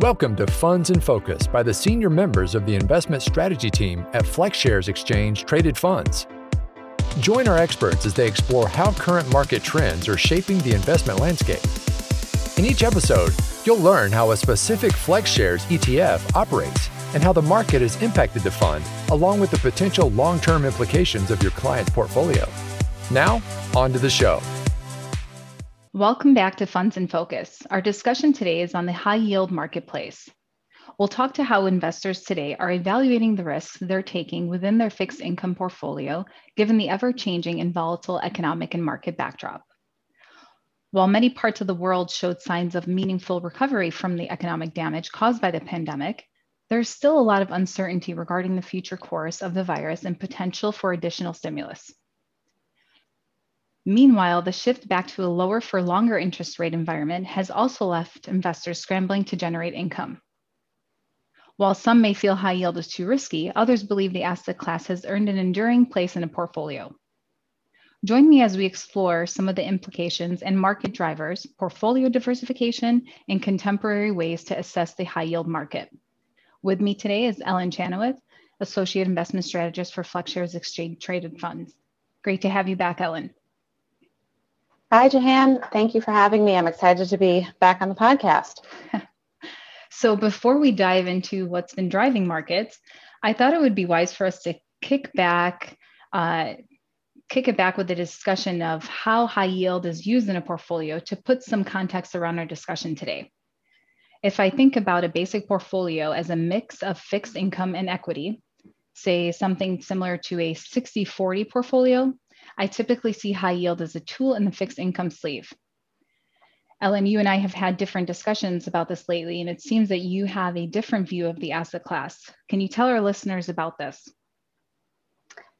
Welcome to Funds in Focus by the senior members of the investment strategy team at FlexShares Exchange Traded Funds. Join our experts as they explore how current market trends are shaping the investment landscape. In each episode, you'll learn how a specific FlexShares ETF operates and how the market has impacted the fund, along with the potential long term implications of your client's portfolio. Now, on to the show. Welcome back to Funds in Focus. Our discussion today is on the high yield marketplace. We'll talk to how investors today are evaluating the risks they're taking within their fixed income portfolio, given the ever changing and volatile economic and market backdrop. While many parts of the world showed signs of meaningful recovery from the economic damage caused by the pandemic, there's still a lot of uncertainty regarding the future course of the virus and potential for additional stimulus. Meanwhile, the shift back to a lower for longer interest rate environment has also left investors scrambling to generate income. While some may feel high yield is too risky, others believe the asset class has earned an enduring place in a portfolio. Join me as we explore some of the implications and market drivers, portfolio diversification, and contemporary ways to assess the high yield market. With me today is Ellen Chanowith, Associate Investment Strategist for FlexShares Exchange Traded Funds. Great to have you back, Ellen. Hi, Jahan. Thank you for having me. I'm excited to be back on the podcast. so, before we dive into what's been driving markets, I thought it would be wise for us to kick back, uh, kick it back with a discussion of how high yield is used in a portfolio to put some context around our discussion today. If I think about a basic portfolio as a mix of fixed income and equity, say something similar to a 60 40 portfolio, I typically see high yield as a tool in the fixed income sleeve. Ellen, you and I have had different discussions about this lately, and it seems that you have a different view of the asset class. Can you tell our listeners about this?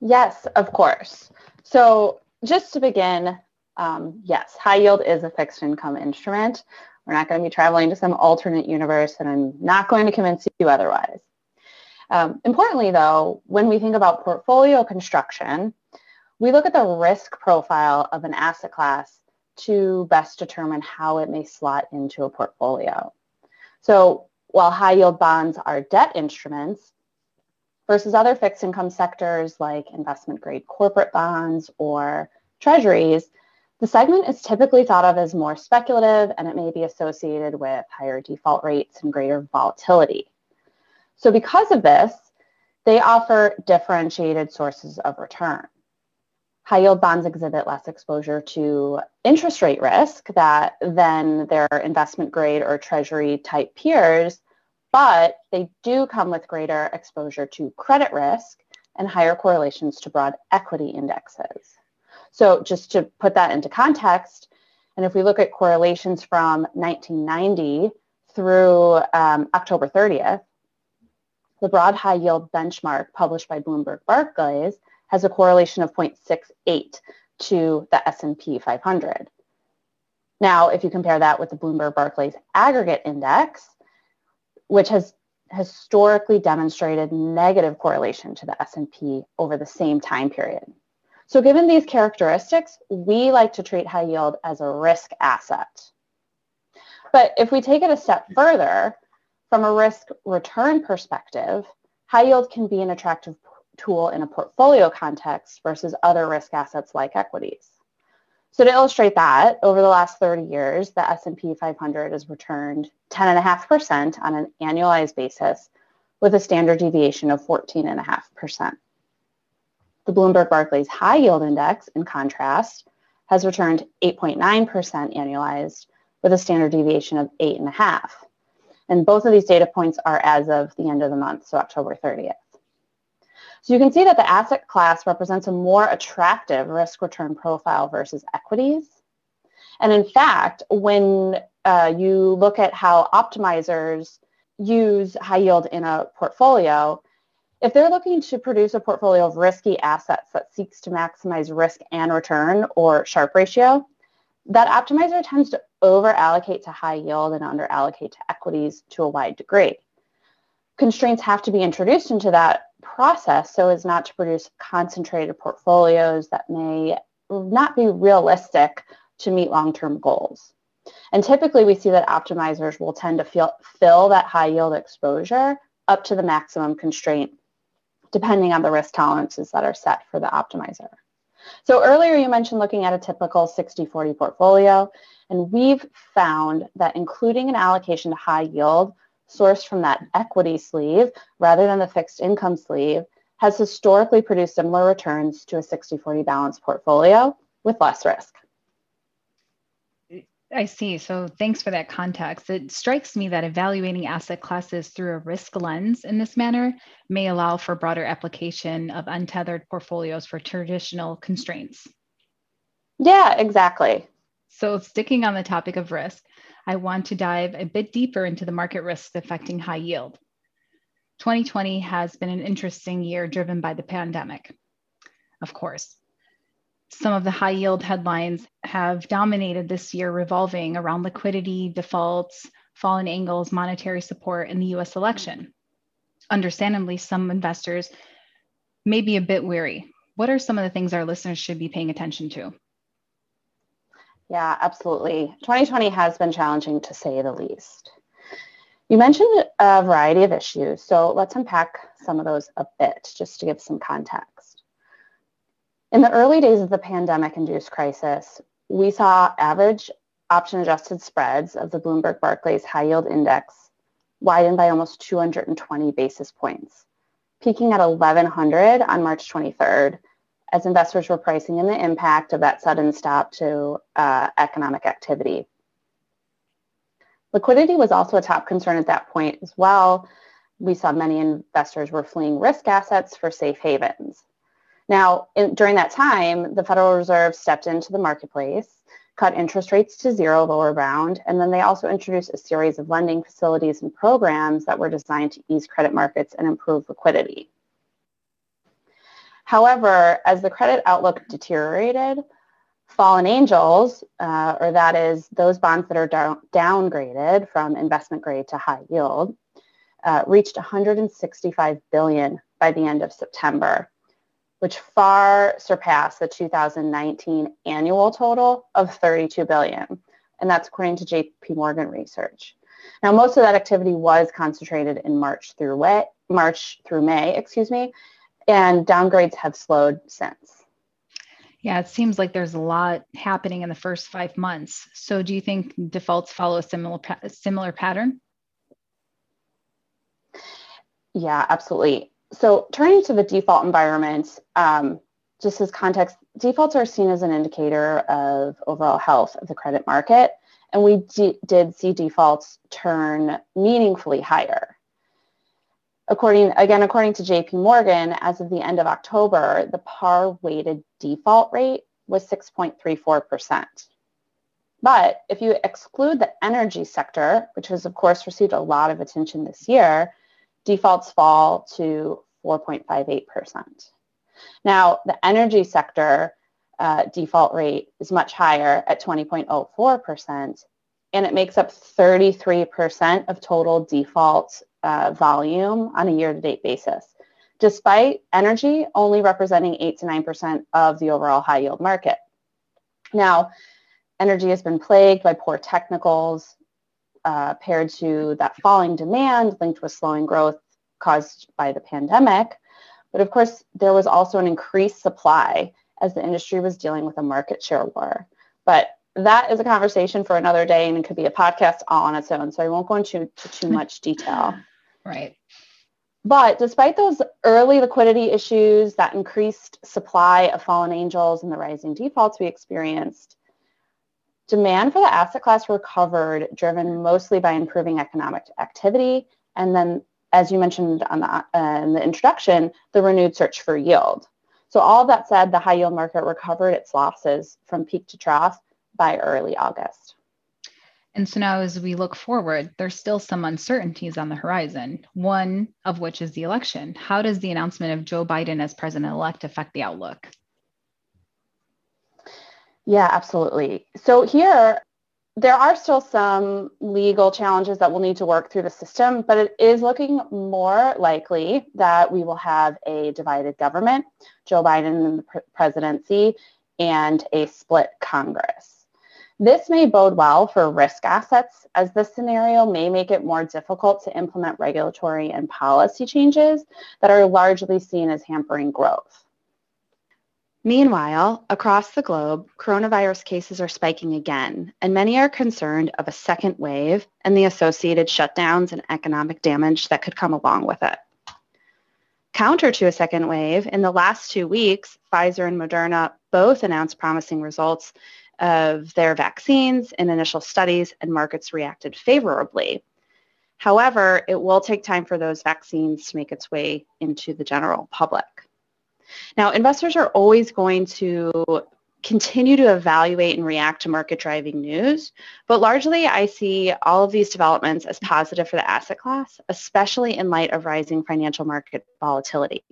Yes, of course. So, just to begin, um, yes, high yield is a fixed income instrument. We're not going to be traveling to some alternate universe, and I'm not going to convince you otherwise. Um, importantly, though, when we think about portfolio construction, we look at the risk profile of an asset class to best determine how it may slot into a portfolio. So while high yield bonds are debt instruments versus other fixed income sectors like investment grade corporate bonds or treasuries, the segment is typically thought of as more speculative and it may be associated with higher default rates and greater volatility. So because of this, they offer differentiated sources of return high yield bonds exhibit less exposure to interest rate risk that than their investment grade or treasury type peers, but they do come with greater exposure to credit risk and higher correlations to broad equity indexes. So just to put that into context, and if we look at correlations from 1990 through um, October 30th, the broad high yield benchmark published by Bloomberg Barclays has a correlation of 0.68 to the S&P 500. Now, if you compare that with the Bloomberg Barclays aggregate index, which has historically demonstrated negative correlation to the S&P over the same time period. So given these characteristics, we like to treat high yield as a risk asset. But if we take it a step further, from a risk return perspective, high yield can be an attractive tool in a portfolio context versus other risk assets like equities. So to illustrate that, over the last 30 years, the S&P 500 has returned 10.5% on an annualized basis with a standard deviation of 14.5%. The Bloomberg Barclays High Yield Index, in contrast, has returned 8.9% annualized with a standard deviation of 8.5. And both of these data points are as of the end of the month, so October 30th. So you can see that the asset class represents a more attractive risk return profile versus equities. And in fact, when uh, you look at how optimizers use high yield in a portfolio, if they're looking to produce a portfolio of risky assets that seeks to maximize risk and return or Sharpe ratio, that optimizer tends to over allocate to high yield and under allocate to equities to a wide degree. Constraints have to be introduced into that process so as not to produce concentrated portfolios that may not be realistic to meet long-term goals. And typically we see that optimizers will tend to feel, fill that high yield exposure up to the maximum constraint, depending on the risk tolerances that are set for the optimizer. So earlier you mentioned looking at a typical 60-40 portfolio, and we've found that including an allocation to high yield sourced from that equity sleeve rather than the fixed income sleeve has historically produced similar returns to a 60-40 balanced portfolio with less risk. I see. So thanks for that context. It strikes me that evaluating asset classes through a risk lens in this manner may allow for broader application of untethered portfolios for traditional constraints. Yeah, exactly. So sticking on the topic of risk, I want to dive a bit deeper into the market risks affecting high yield. 2020 has been an interesting year driven by the pandemic, of course some of the high yield headlines have dominated this year revolving around liquidity, defaults, fallen angels, monetary support, and the US election. Understandably, some investors may be a bit weary. What are some of the things our listeners should be paying attention to? Yeah, absolutely. 2020 has been challenging to say the least. You mentioned a variety of issues, so let's unpack some of those a bit just to give some context. In the early days of the pandemic-induced crisis, we saw average option-adjusted spreads of the Bloomberg Barclays High Yield Index widen by almost 220 basis points, peaking at 1100 on March 23rd as investors were pricing in the impact of that sudden stop to uh, economic activity. Liquidity was also a top concern at that point as well. We saw many investors were fleeing risk assets for safe havens. Now, in, during that time, the Federal Reserve stepped into the marketplace, cut interest rates to zero lower bound, and then they also introduced a series of lending facilities and programs that were designed to ease credit markets and improve liquidity. However, as the credit outlook deteriorated, fallen angels, uh, or that is those bonds that are down, downgraded from investment grade to high yield, uh, reached 165 billion by the end of September, which far surpassed the 2019 annual total of 32 billion. And that's according to JP Morgan research. Now, most of that activity was concentrated in March through May, March through May, excuse me, and downgrades have slowed since. Yeah, it seems like there's a lot happening in the first five months. So, do you think defaults follow a similar similar pattern? Yeah, absolutely so turning to the default environment, um, just as context, defaults are seen as an indicator of overall health of the credit market, and we did see defaults turn meaningfully higher. According, again, according to JP Morgan, as of the end of October, the par weighted default rate was 6.34%. But if you exclude the energy sector, which has of course received a lot of attention this year, defaults fall to 4.58%. Now, the energy sector uh, default rate is much higher at 20.04%, and it makes up 33% of total default uh, volume on a year-to-date basis, despite energy only representing 8 to 9% of the overall high yield market. Now, energy has been plagued by poor technicals, uh, paired to that falling demand linked with slowing growth caused by the pandemic. But of course, there was also an increased supply as the industry was dealing with a market share war. But that is a conversation for another day and it could be a podcast all on its own. So I won't go into too much detail. Right. But despite those early liquidity issues, that increased supply of fallen angels and the rising defaults we experienced, demand for the asset class recovered, driven mostly by improving economic activity and then as you mentioned on the, uh, in the introduction, the renewed search for yield. So all that said, the high yield market recovered its losses from peak to trough by early August. And so now, as we look forward, there's still some uncertainties on the horizon, one of which is the election. How does the announcement of Joe Biden as president elect affect the outlook? Yeah, absolutely. So here, there are still some legal challenges that we'll need to work through the system, but it is looking more likely that we will have a divided government, Joe Biden in the presidency, and a split Congress. This may bode well for risk assets as this scenario may make it more difficult to implement regulatory and policy changes that are largely seen as hampering growth. Meanwhile, across the globe, coronavirus cases are spiking again, and many are concerned of a second wave and the associated shutdowns and economic damage that could come along with it. Counter to a second wave, in the last two weeks, Pfizer and Moderna both announced promising results of their vaccines in initial studies and markets reacted favorably. However, it will take time for those vaccines to make its way into the general public. Now, investors are always going to continue to evaluate and react to market driving news, but largely I see all of these developments as positive for the asset class, especially in light of rising financial market volatility.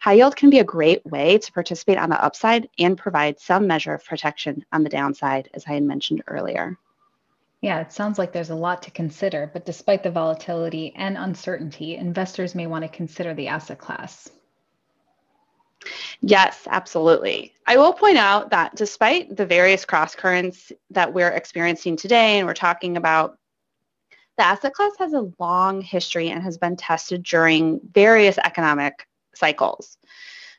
High yield can be a great way to participate on the upside and provide some measure of protection on the downside, as I had mentioned earlier. Yeah, it sounds like there's a lot to consider, but despite the volatility and uncertainty, investors may want to consider the asset class. Yes, absolutely. I will point out that despite the various cross currents that we're experiencing today and we're talking about, the asset class has a long history and has been tested during various economic cycles.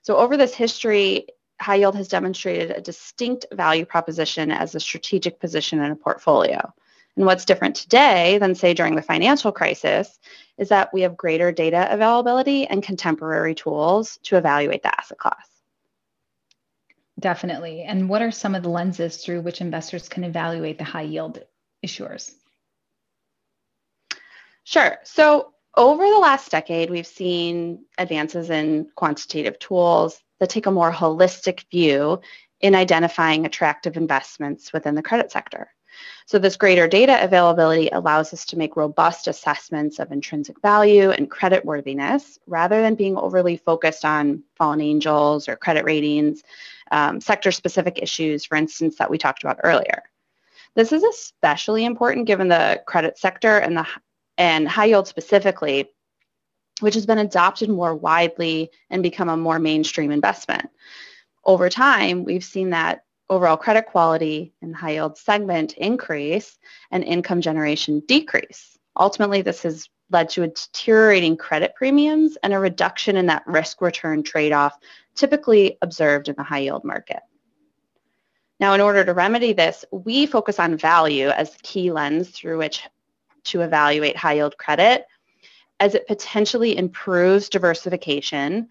So over this history, high yield has demonstrated a distinct value proposition as a strategic position in a portfolio. And what's different today than, say, during the financial crisis is that we have greater data availability and contemporary tools to evaluate the asset class. Definitely. And what are some of the lenses through which investors can evaluate the high yield issuers? Sure. So over the last decade, we've seen advances in quantitative tools that take a more holistic view in identifying attractive investments within the credit sector. So this greater data availability allows us to make robust assessments of intrinsic value and credit worthiness rather than being overly focused on fallen angels or credit ratings, um, sector-specific issues, for instance, that we talked about earlier. This is especially important given the credit sector and the and high yield specifically, which has been adopted more widely and become a more mainstream investment. Over time, we've seen that overall credit quality in the high yield segment increase and income generation decrease. Ultimately, this has led to a deteriorating credit premiums and a reduction in that risk return trade-off typically observed in the high yield market. Now, in order to remedy this, we focus on value as the key lens through which to evaluate high yield credit as it potentially improves diversification.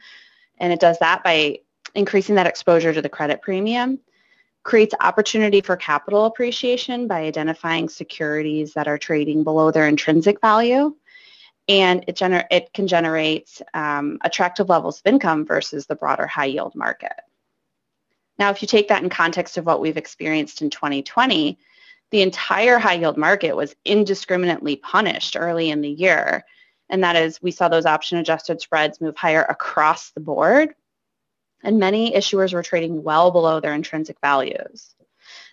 And it does that by increasing that exposure to the credit premium, creates opportunity for capital appreciation by identifying securities that are trading below their intrinsic value. And it, gener- it can generate um, attractive levels of income versus the broader high yield market. Now, if you take that in context of what we've experienced in 2020, the entire high yield market was indiscriminately punished early in the year. And that is, we saw those option adjusted spreads move higher across the board. And many issuers were trading well below their intrinsic values.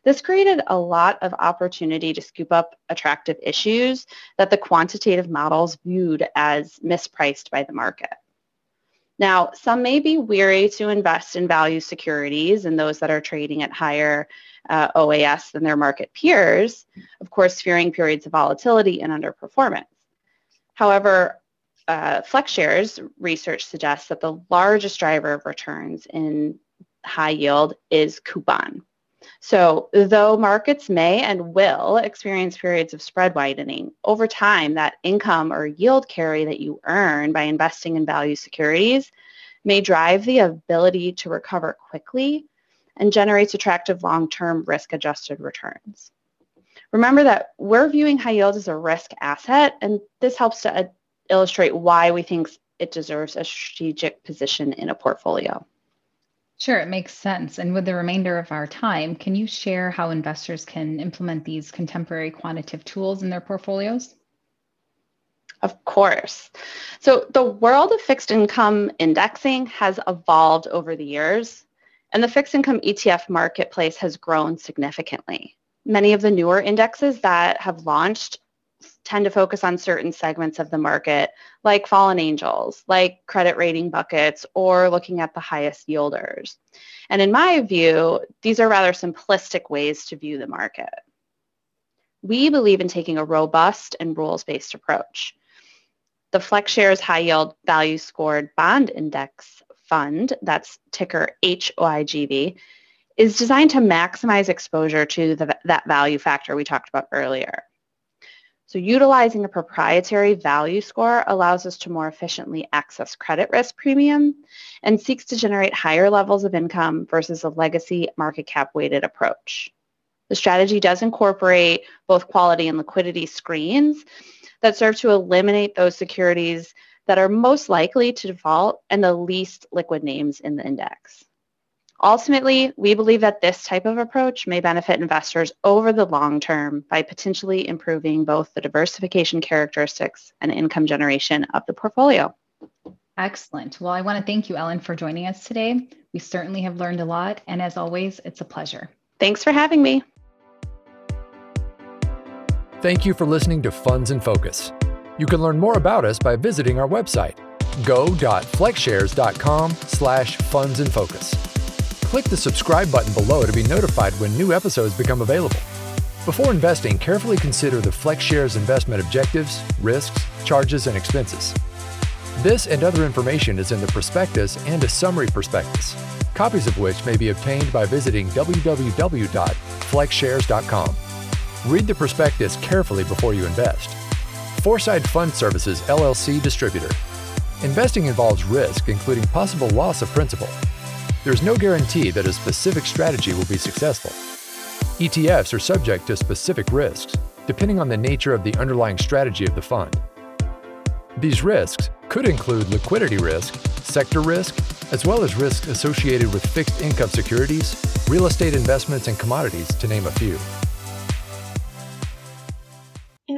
This created a lot of opportunity to scoop up attractive issues that the quantitative models viewed as mispriced by the market. Now, some may be weary to invest in value securities and those that are trading at higher uh, OAS than their market peers, of course, fearing periods of volatility and underperformance. However, uh, FlexShares research suggests that the largest driver of returns in high yield is coupon. So though markets may and will experience periods of spread widening, over time that income or yield carry that you earn by investing in value securities may drive the ability to recover quickly and generates attractive long-term risk-adjusted returns. Remember that we're viewing high yield as a risk asset, and this helps to illustrate why we think it deserves a strategic position in a portfolio. Sure, it makes sense. And with the remainder of our time, can you share how investors can implement these contemporary quantitative tools in their portfolios? Of course. So the world of fixed income indexing has evolved over the years, and the fixed income ETF marketplace has grown significantly. Many of the newer indexes that have launched tend to focus on certain segments of the market, like fallen angels, like credit rating buckets, or looking at the highest yielders. And in my view, these are rather simplistic ways to view the market. We believe in taking a robust and rules-based approach. The FlexShares High Yield Value Scored Bond Index Fund, that's ticker HYGV, is designed to maximize exposure to the, that value factor we talked about earlier. So utilizing a proprietary value score allows us to more efficiently access credit risk premium and seeks to generate higher levels of income versus a legacy market cap weighted approach. The strategy does incorporate both quality and liquidity screens that serve to eliminate those securities that are most likely to default and the least liquid names in the index. Ultimately, we believe that this type of approach may benefit investors over the long term by potentially improving both the diversification characteristics and income generation of the portfolio. Excellent. Well, I want to thank you, Ellen, for joining us today. We certainly have learned a lot. And as always, it's a pleasure. Thanks for having me. Thank you for listening to Funds in Focus. You can learn more about us by visiting our website, go.flexshares.com slash funds in focus. Click the subscribe button below to be notified when new episodes become available. Before investing, carefully consider the FlexShares investment objectives, risks, charges, and expenses. This and other information is in the prospectus and a summary prospectus, copies of which may be obtained by visiting www.flexshares.com. Read the prospectus carefully before you invest. Foreside Fund Services LLC Distributor. Investing involves risk, including possible loss of principal. There's no guarantee that a specific strategy will be successful. ETFs are subject to specific risks, depending on the nature of the underlying strategy of the fund. These risks could include liquidity risk, sector risk, as well as risks associated with fixed income securities, real estate investments, and commodities, to name a few.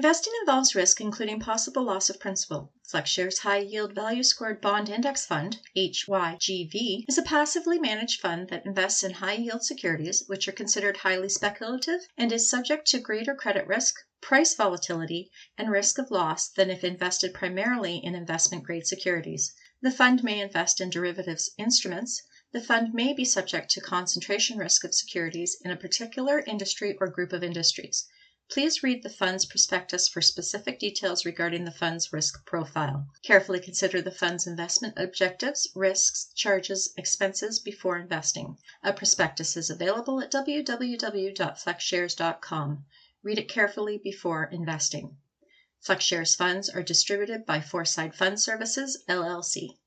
Investing involves risk including possible loss of principal. FlexShares High Yield Value Scored Bond Index Fund, HYGV, is a passively managed fund that invests in high yield securities, which are considered highly speculative and is subject to greater credit risk, price volatility, and risk of loss than if invested primarily in investment grade securities. The fund may invest in derivatives instruments. The fund may be subject to concentration risk of securities in a particular industry or group of industries. Please read the fund's prospectus for specific details regarding the fund's risk profile. Carefully consider the fund's investment objectives, risks, charges, expenses before investing. A prospectus is available at www.flexshares.com. Read it carefully before investing. FlexShares funds are distributed by Foreside Fund Services, LLC.